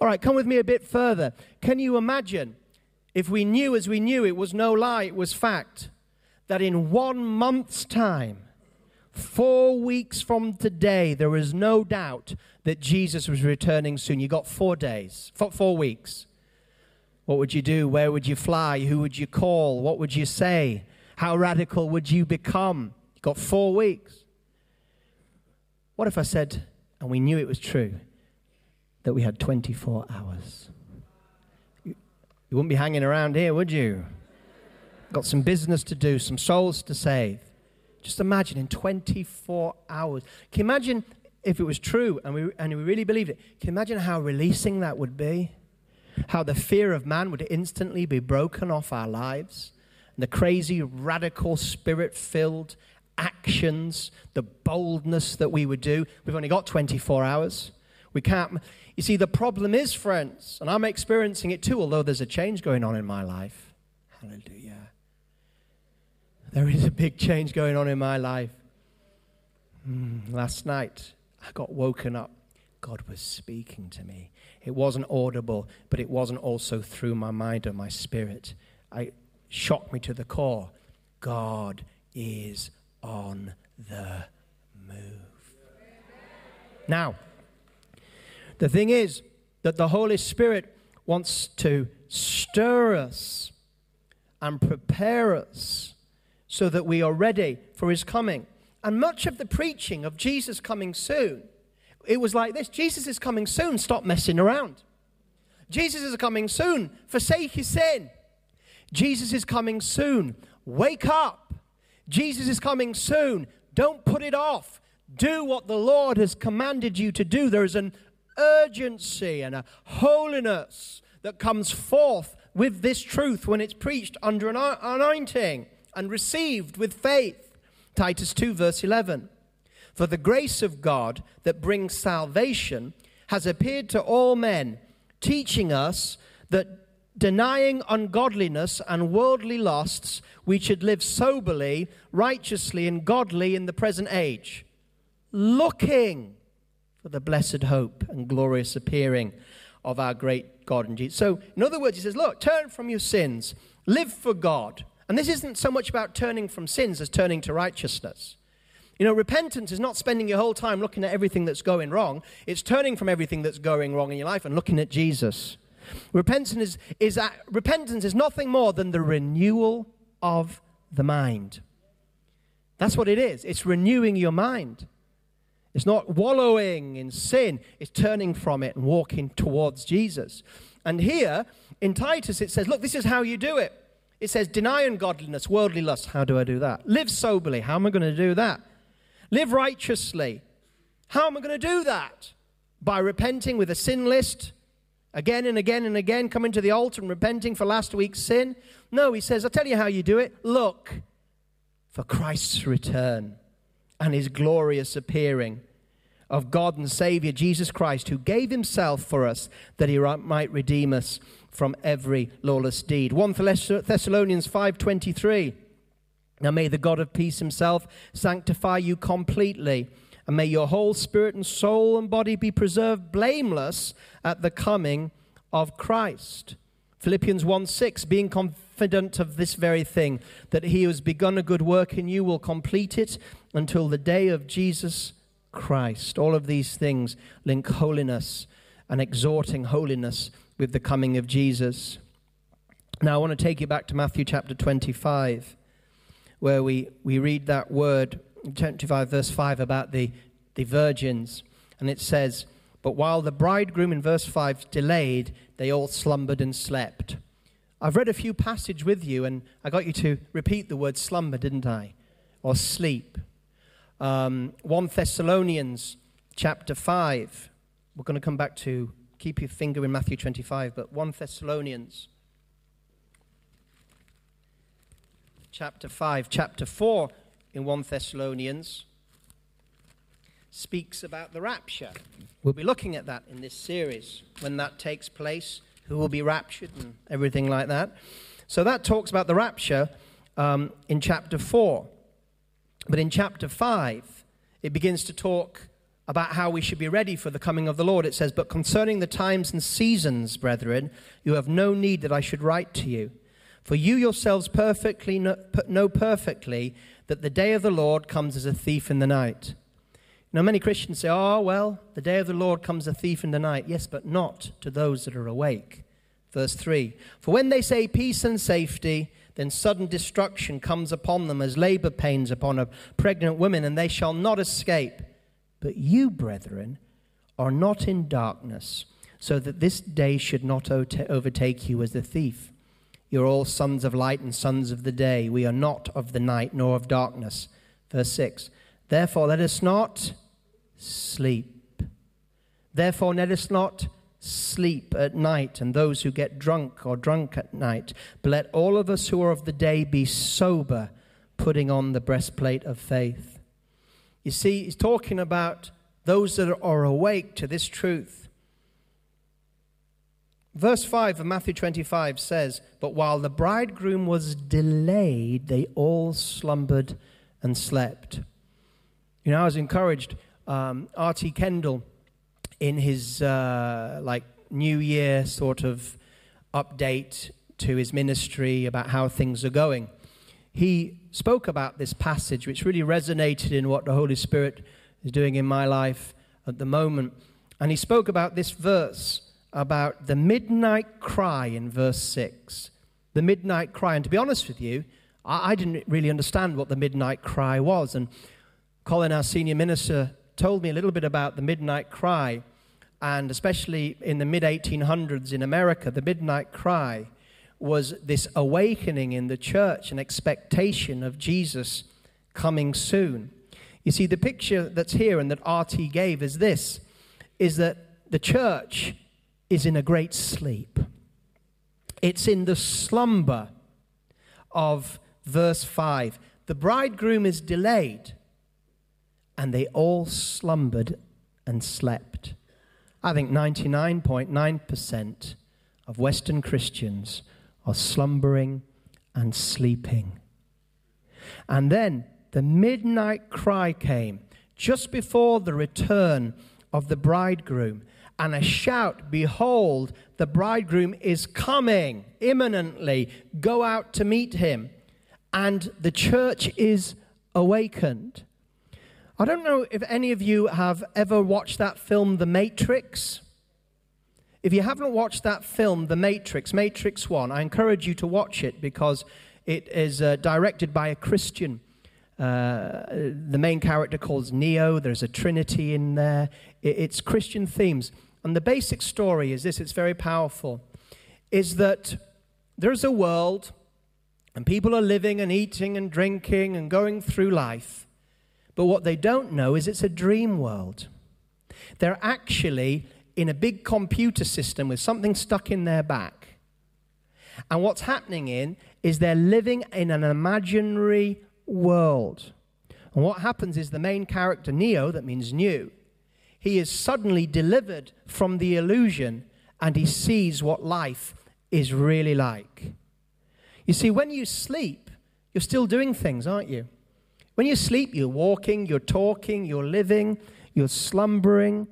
All right, come with me a bit further. Can you imagine if we knew as we knew it was no lie, it was fact, that in one month's time, four weeks from today, there is no doubt that Jesus was returning soon. You got four days, four weeks. What would you do? Where would you fly? Who would you call? What would you say? How radical would you become? You got four weeks. What if I said, and we knew it was true, that we had 24 hours? You, you wouldn't be hanging around here, would you? Got some business to do, some souls to save. Just imagine in 24 hours. Can you imagine if it was true and we, and we really believed it? Can you imagine how releasing that would be? how the fear of man would instantly be broken off our lives, and the crazy, radical, spirit filled actions, the boldness that we would do. We've only got 24 hours. We can't. You see, the problem is, friends, and I'm experiencing it too, although there's a change going on in my life. Hallelujah. There is a big change going on in my life. Mm, last night, I got woken up. God was speaking to me. It wasn't audible, but it wasn't also through my mind or my spirit. It shocked me to the core. God is on the move. Now, the thing is that the Holy Spirit wants to stir us and prepare us so that we are ready for his coming. And much of the preaching of Jesus coming soon it was like this Jesus is coming soon. Stop messing around. Jesus is coming soon. Forsake his sin. Jesus is coming soon. Wake up. Jesus is coming soon. Don't put it off. Do what the Lord has commanded you to do. There is an urgency and a holiness that comes forth with this truth when it's preached under an anointing and received with faith. Titus 2, verse 11. For the grace of God that brings salvation has appeared to all men, teaching us that denying ungodliness and worldly lusts, we should live soberly, righteously, and godly in the present age, looking for the blessed hope and glorious appearing of our great God and Jesus. So, in other words, he says, Look, turn from your sins, live for God. And this isn't so much about turning from sins as turning to righteousness. You know, repentance is not spending your whole time looking at everything that's going wrong. It's turning from everything that's going wrong in your life and looking at Jesus. Repentance is, is, uh, repentance is nothing more than the renewal of the mind. That's what it is. It's renewing your mind. It's not wallowing in sin, it's turning from it and walking towards Jesus. And here in Titus, it says, Look, this is how you do it. It says, Deny ungodliness, worldly lust. How do I do that? Live soberly. How am I going to do that? Live righteously. How am I going to do that? By repenting with a sin list again and again and again, coming to the altar and repenting for last week's sin? No, he says, I'll tell you how you do it. Look for Christ's return and his glorious appearing of God and Savior Jesus Christ, who gave himself for us that he might redeem us from every lawless deed. 1 Thessalonians 5:23 Now may the God of peace himself sanctify you completely, and may your whole spirit and soul and body be preserved blameless at the coming of Christ. Philippians 1 6, being confident of this very thing, that he who has begun a good work in you will complete it until the day of Jesus Christ. All of these things link holiness and exhorting holiness with the coming of Jesus. Now, I want to take you back to Matthew chapter 25, where we, we read that word, 25 verse 5, about the, the virgins. And it says, But while the bridegroom in verse 5 delayed, they all slumbered and slept. I've read a few passages with you, and I got you to repeat the word slumber, didn't I? Or sleep. Um, 1 Thessalonians chapter 5. We're going to come back to keep your finger in Matthew 25, but 1 Thessalonians chapter 5, chapter 4 in 1 Thessalonians speaks about the rapture. We'll be looking at that in this series when that takes place, who will be raptured and everything like that. So that talks about the rapture um, in chapter 4. But in chapter 5, it begins to talk about how we should be ready for the coming of the Lord. It says, But concerning the times and seasons, brethren, you have no need that I should write to you. For you yourselves perfectly know perfectly that the day of the Lord comes as a thief in the night. Now, many Christians say, Oh, well, the day of the Lord comes a thief in the night. Yes, but not to those that are awake. Verse 3 For when they say peace and safety, then sudden destruction comes upon them as labor pains upon a pregnant woman, and they shall not escape. But you, brethren, are not in darkness, so that this day should not overtake you as a thief. You're all sons of light and sons of the day. We are not of the night nor of darkness. Verse 6 Therefore, let us not sleep. Therefore, let us not sleep at night and those who get drunk or drunk at night. But let all of us who are of the day be sober, putting on the breastplate of faith. You see, he's talking about those that are awake to this truth. Verse 5 of Matthew 25 says, But while the bridegroom was delayed, they all slumbered and slept. You know, I was encouraged. Um, R.T. Kendall in his uh, like New Year sort of update to his ministry about how things are going, he spoke about this passage, which really resonated in what the Holy Spirit is doing in my life at the moment. And he spoke about this verse about the midnight cry in verse 6. The midnight cry. And to be honest with you, I, I didn't really understand what the midnight cry was. And Colin, our senior minister, told me a little bit about the midnight cry and especially in the mid 1800s in America, the midnight cry was this awakening in the church, an expectation of Jesus coming soon. You see, the picture that's here and that RT gave is this is that the church is in a great sleep. It's in the slumber of verse 5. The bridegroom is delayed, and they all slumbered and slept. I think 99.9% of Western Christians are slumbering and sleeping. And then the midnight cry came just before the return of the bridegroom, and a shout, Behold, the bridegroom is coming imminently. Go out to meet him. And the church is awakened. I don't know if any of you have ever watched that film, The Matrix. If you haven't watched that film, The Matrix, Matrix 1, I encourage you to watch it because it is uh, directed by a Christian. Uh, the main character calls Neo. There's a Trinity in there. It, it's Christian themes. And the basic story is this it's very powerful is that there's a world and people are living and eating and drinking and going through life. But what they don't know is it's a dream world. They're actually in a big computer system with something stuck in their back. And what's happening in is they're living in an imaginary world. And what happens is the main character, Neo, that means new, he is suddenly delivered from the illusion and he sees what life is really like. You see, when you sleep, you're still doing things, aren't you? When you sleep, you're walking, you're talking, you're living, you're slumbering,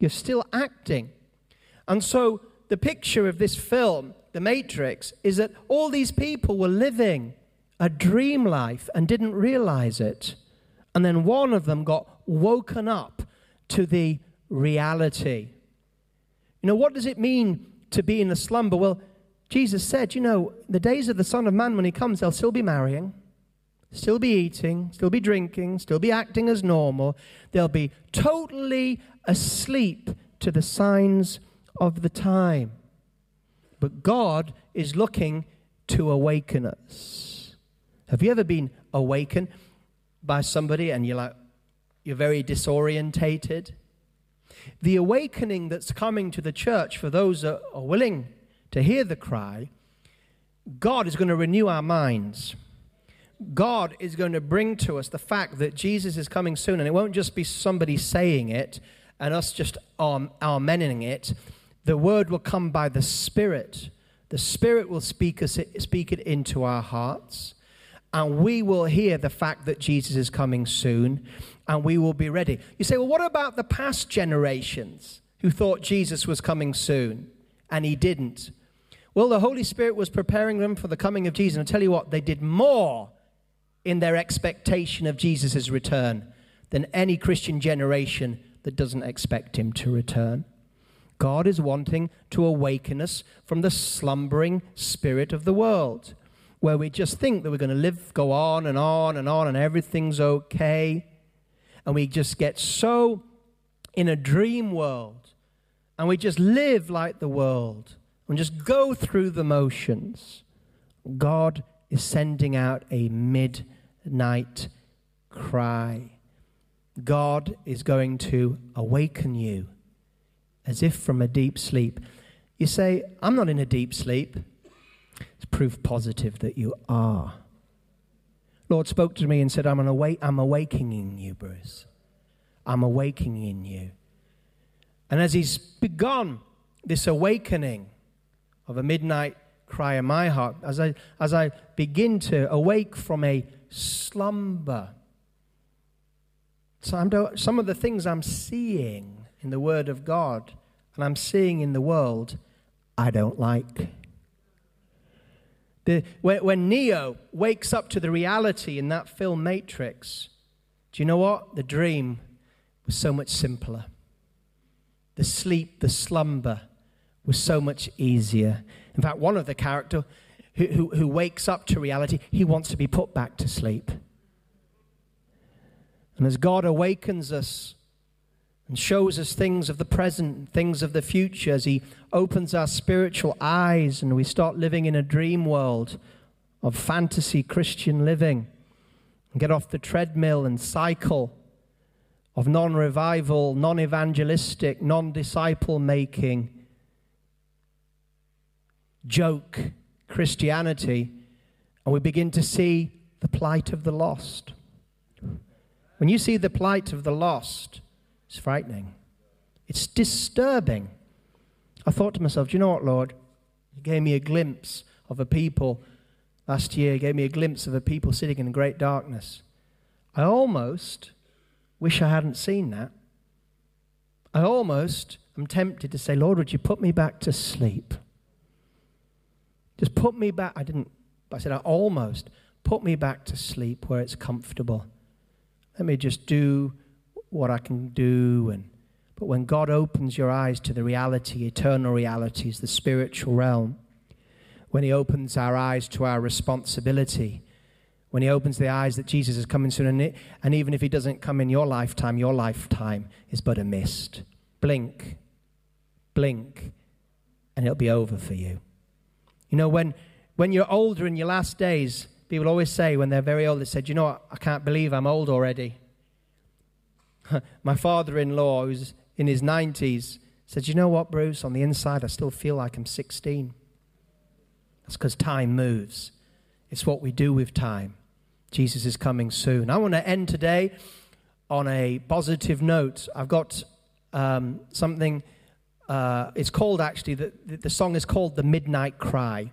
you're still acting. And so the picture of this film, The Matrix, is that all these people were living a dream life and didn't realize it. And then one of them got woken up to the reality. You know, what does it mean to be in a slumber? Well, Jesus said, you know, the days of the Son of Man, when he comes, they'll still be marrying, still be eating, still be drinking, still be acting as normal. They'll be totally asleep to the signs of the time. But God is looking to awaken us. Have you ever been awakened by somebody and you're like, you're very disorientated? The awakening that's coming to the church for those that are willing to hear the cry, God is going to renew our minds. God is going to bring to us the fact that Jesus is coming soon, and it won't just be somebody saying it and us just um, amening it. The word will come by the Spirit. The Spirit will speak, us, speak it into our hearts, and we will hear the fact that Jesus is coming soon, and we will be ready. You say, well, what about the past generations who thought Jesus was coming soon, and he didn't? Well, the Holy Spirit was preparing them for the coming of Jesus. And I tell you what, they did more in their expectation of Jesus' return than any Christian generation that doesn't expect him to return. God is wanting to awaken us from the slumbering spirit of the world, where we just think that we're going to live, go on and on and on, and everything's okay. And we just get so in a dream world, and we just live like the world, and just go through the motions. God is sending out a midnight cry. God is going to awaken you as if from a deep sleep. You say, I'm not in a deep sleep. It's proof positive that you are. Lord spoke to me and said, I'm, an awake, I'm awakening you, Bruce. I'm awakening you. And as he's begun this awakening of a midnight cry in my heart, as I, as I begin to awake from a slumber, so some of the things I'm seeing in the Word of God and I'm seeing in the world, I don't like. The, when, when Neo wakes up to the reality in that film Matrix, do you know what? The dream was so much simpler. The sleep, the slumber was so much easier. In fact, one of the character who, who, wakes up to reality, he wants to be put back to sleep. And as God awakens us and shows us things of the present, things of the future, as He opens our spiritual eyes and we start living in a dream world of fantasy Christian living, and get off the treadmill and cycle of non revival, non evangelistic, non disciple making, joke Christianity, and we begin to see the plight of the lost. When you see the plight of the lost, it's frightening. It's disturbing. I thought to myself, do you know what, Lord? You gave me a glimpse of a people last year, you gave me a glimpse of a people sitting in great darkness. I almost wish I hadn't seen that. I almost am tempted to say, Lord, would you put me back to sleep? Just put me back. I didn't, I said, I almost put me back to sleep where it's comfortable. Let me just do what I can do. And, but when God opens your eyes to the reality, eternal realities, the spiritual realm, when He opens our eyes to our responsibility, when He opens the eyes that Jesus is coming soon, and, it, and even if He doesn't come in your lifetime, your lifetime is but a mist. Blink, blink, and it'll be over for you. You know, when, when you're older in your last days, People always say when they're very old, they said, You know what? I can't believe I'm old already. *laughs* My father in law, who's in his 90s, said, You know what, Bruce? On the inside, I still feel like I'm 16. That's because time moves. It's what we do with time. Jesus is coming soon. I want to end today on a positive note. I've got um, something. Uh, it's called actually, the, the song is called The Midnight Cry.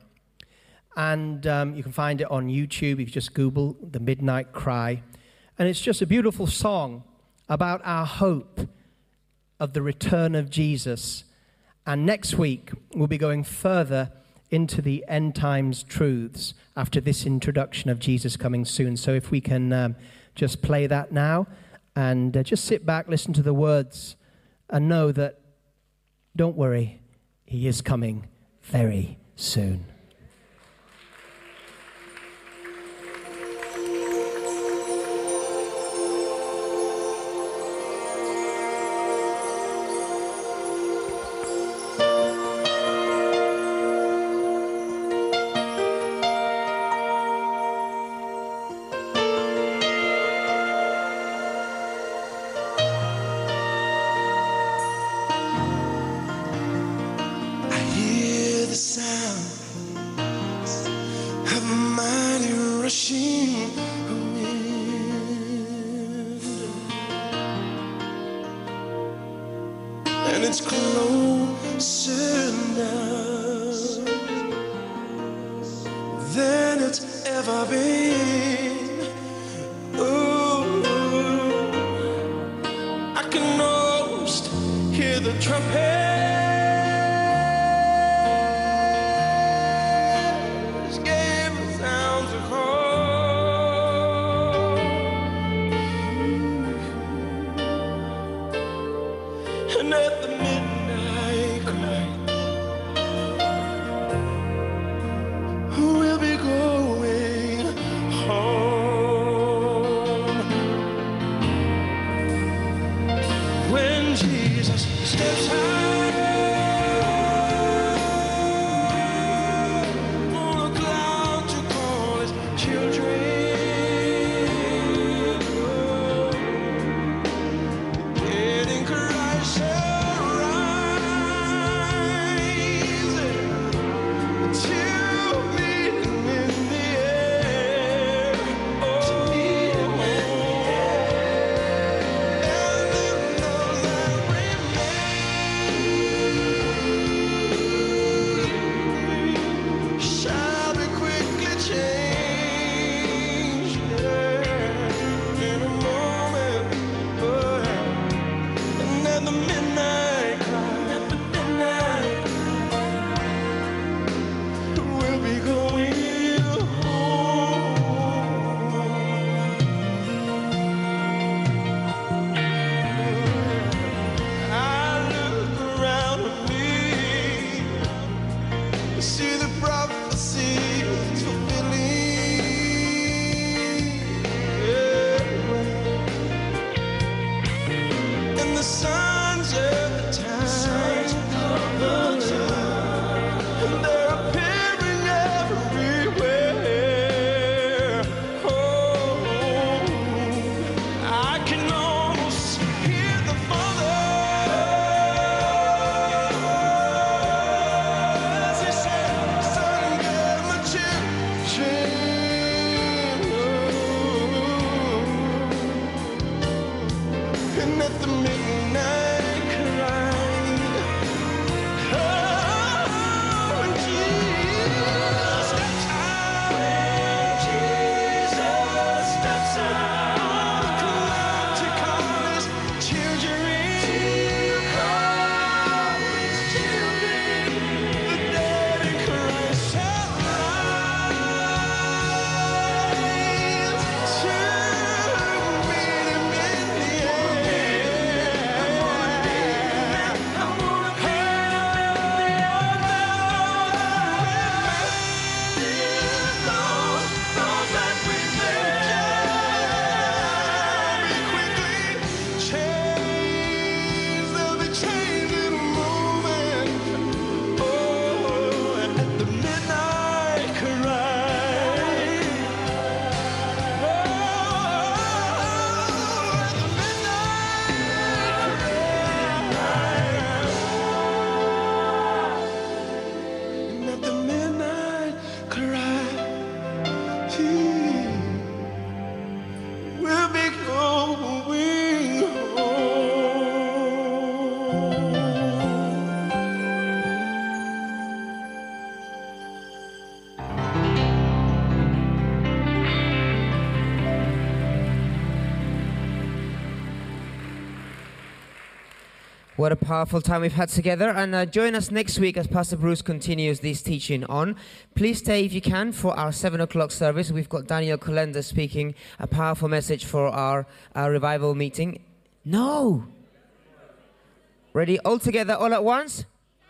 And um, you can find it on YouTube if you just Google The Midnight Cry. And it's just a beautiful song about our hope of the return of Jesus. And next week, we'll be going further into the end times truths after this introduction of Jesus coming soon. So if we can um, just play that now and uh, just sit back, listen to the words, and know that don't worry, He is coming very soon. What a powerful time we've had together. And uh, join us next week as Pastor Bruce continues this teaching on. Please stay if you can for our 7 o'clock service. We've got Daniel Kolenda speaking a powerful message for our, our revival meeting. No! Ready? All together, all at once?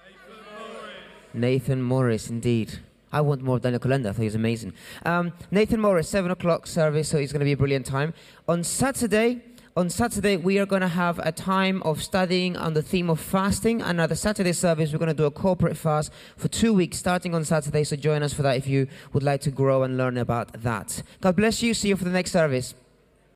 Nathan Morris, Nathan Morris indeed. I want more of Daniel Kolenda. I thought he was amazing. Um, Nathan Morris, 7 o'clock service, so it's going to be a brilliant time. On Saturday, on Saturday, we are going to have a time of studying on the theme of fasting. And at the Saturday service, we're going to do a corporate fast for two weeks, starting on Saturday. So join us for that if you would like to grow and learn about that. God bless you. See you for the next service.